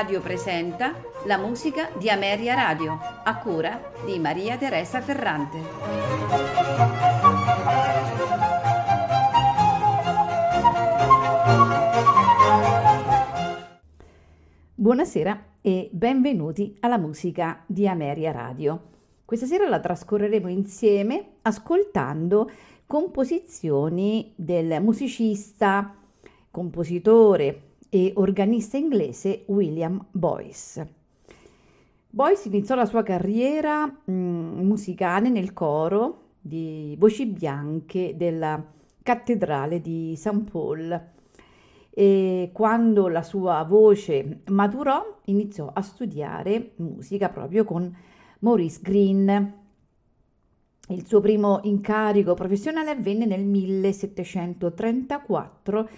Radio presenta la musica di Ameria Radio, a cura di Maria Teresa Ferrante. Buonasera e benvenuti alla musica di Ameria Radio. Questa sera la trascorreremo insieme ascoltando composizioni del musicista, compositore e organista inglese William Boyce. Boyce iniziò la sua carriera mm, musicale nel coro di voci bianche della cattedrale di St. Paul e quando la sua voce maturò iniziò a studiare musica proprio con Maurice Green. Il suo primo incarico professionale avvenne nel 1734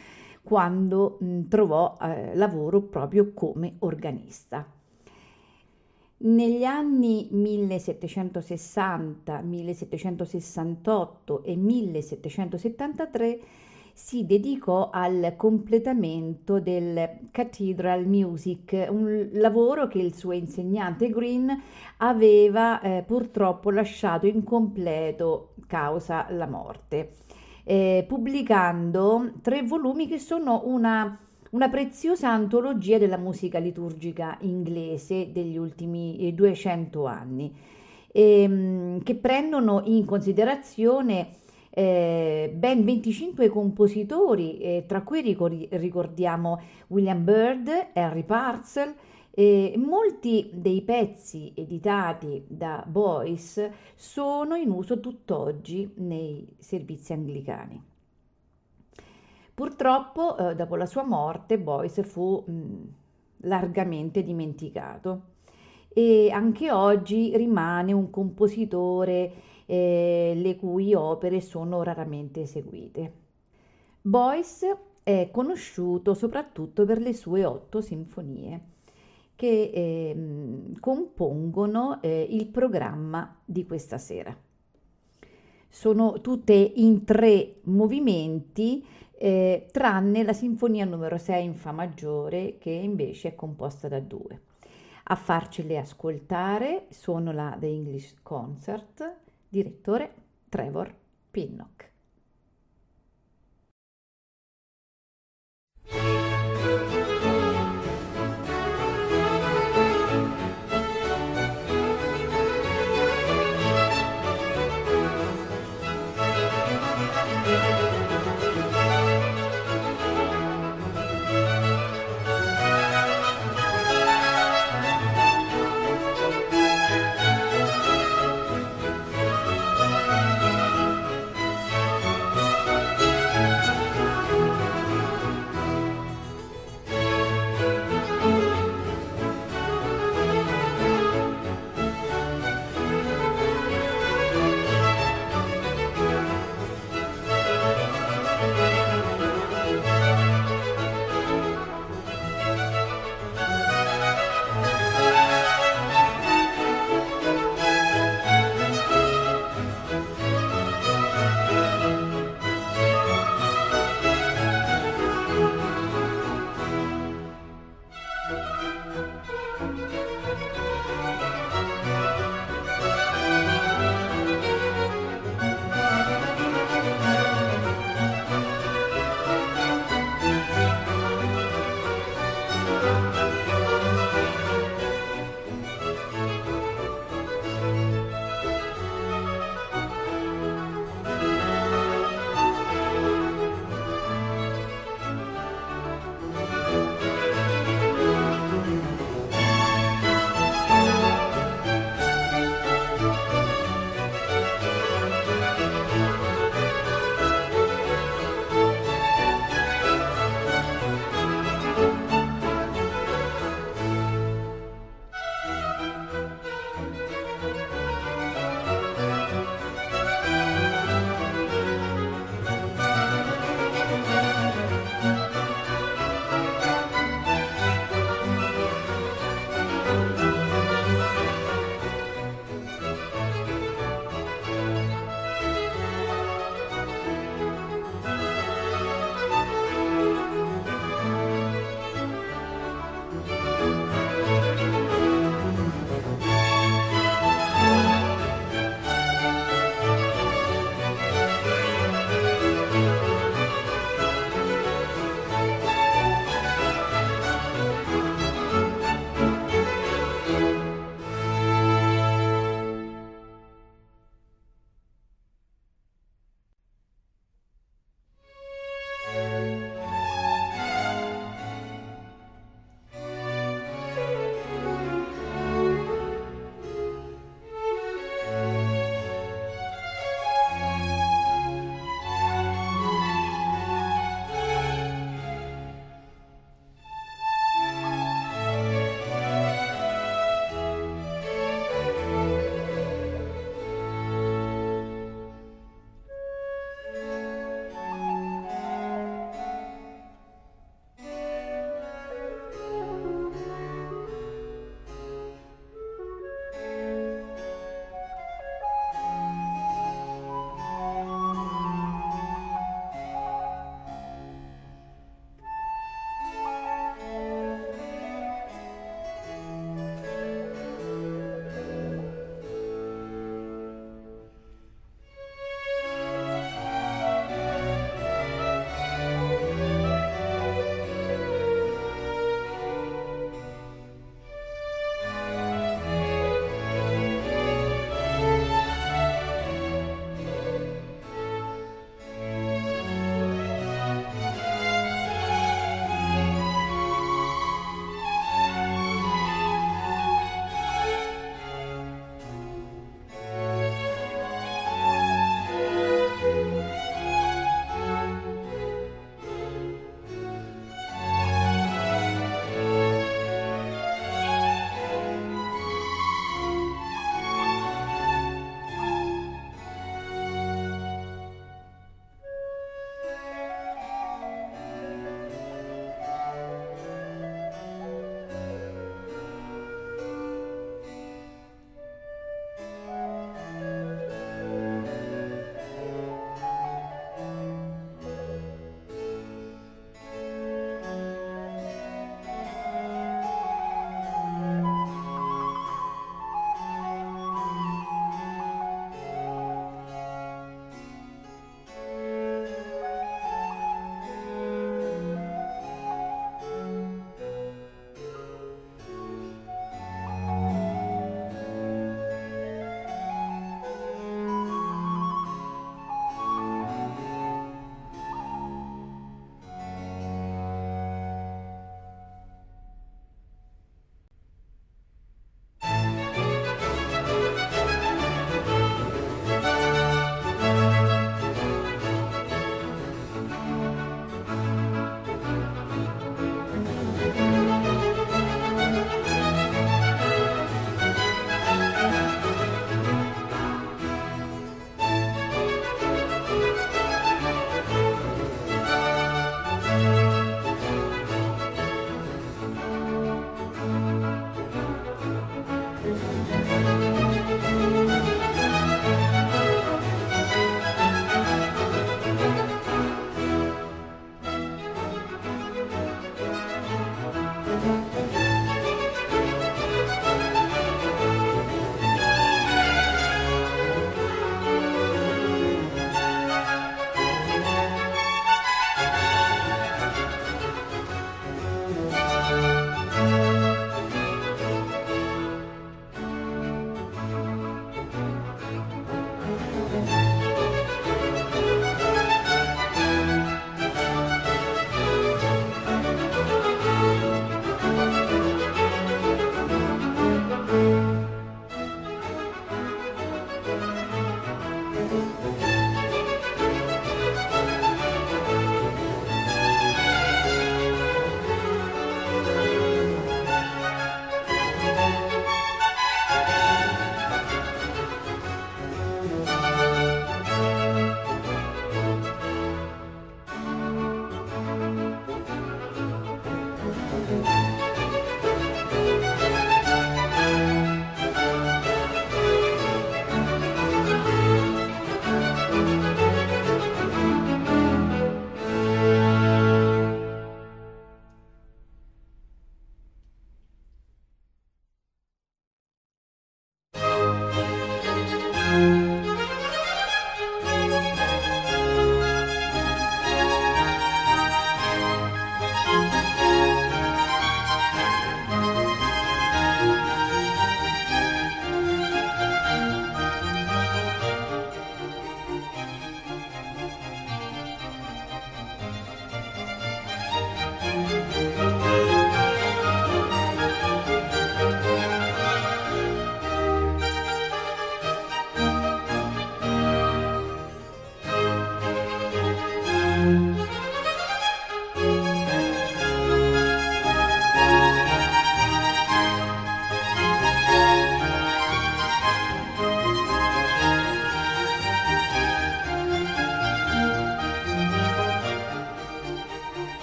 quando mh, trovò eh, lavoro proprio come organista. Negli anni 1760, 1768 e 1773 si dedicò al completamento del Cathedral Music, un lavoro che il suo insegnante Green aveva eh, purtroppo lasciato incompleto causa la morte eh, pubblicando tre volumi che sono una, una, preziosa antologia della musica liturgica inglese degli ultimi 200 eh, anni, ehm, che prendono in considerazione eh, ben 25 compositori, eh, tra cui ricordiamo William Byrd, Harry Parcel, e molti dei pezzi editati da Boyce sono in uso tutt'oggi nei servizi anglicani. Purtroppo, eh, dopo la sua morte, Boyce fu mh, largamente dimenticato e anche oggi rimane un compositore eh, le cui opere sono raramente eseguite. Boyce è conosciuto soprattutto per le sue otto sinfonie che eh, compongono eh, il programma di questa sera. Sono tutte in tre movimenti, eh, tranne la sinfonia numero 6 in Fa maggiore, che invece è composta da due. A farcele ascoltare sono la The English Concert, direttore Trevor Pinnock.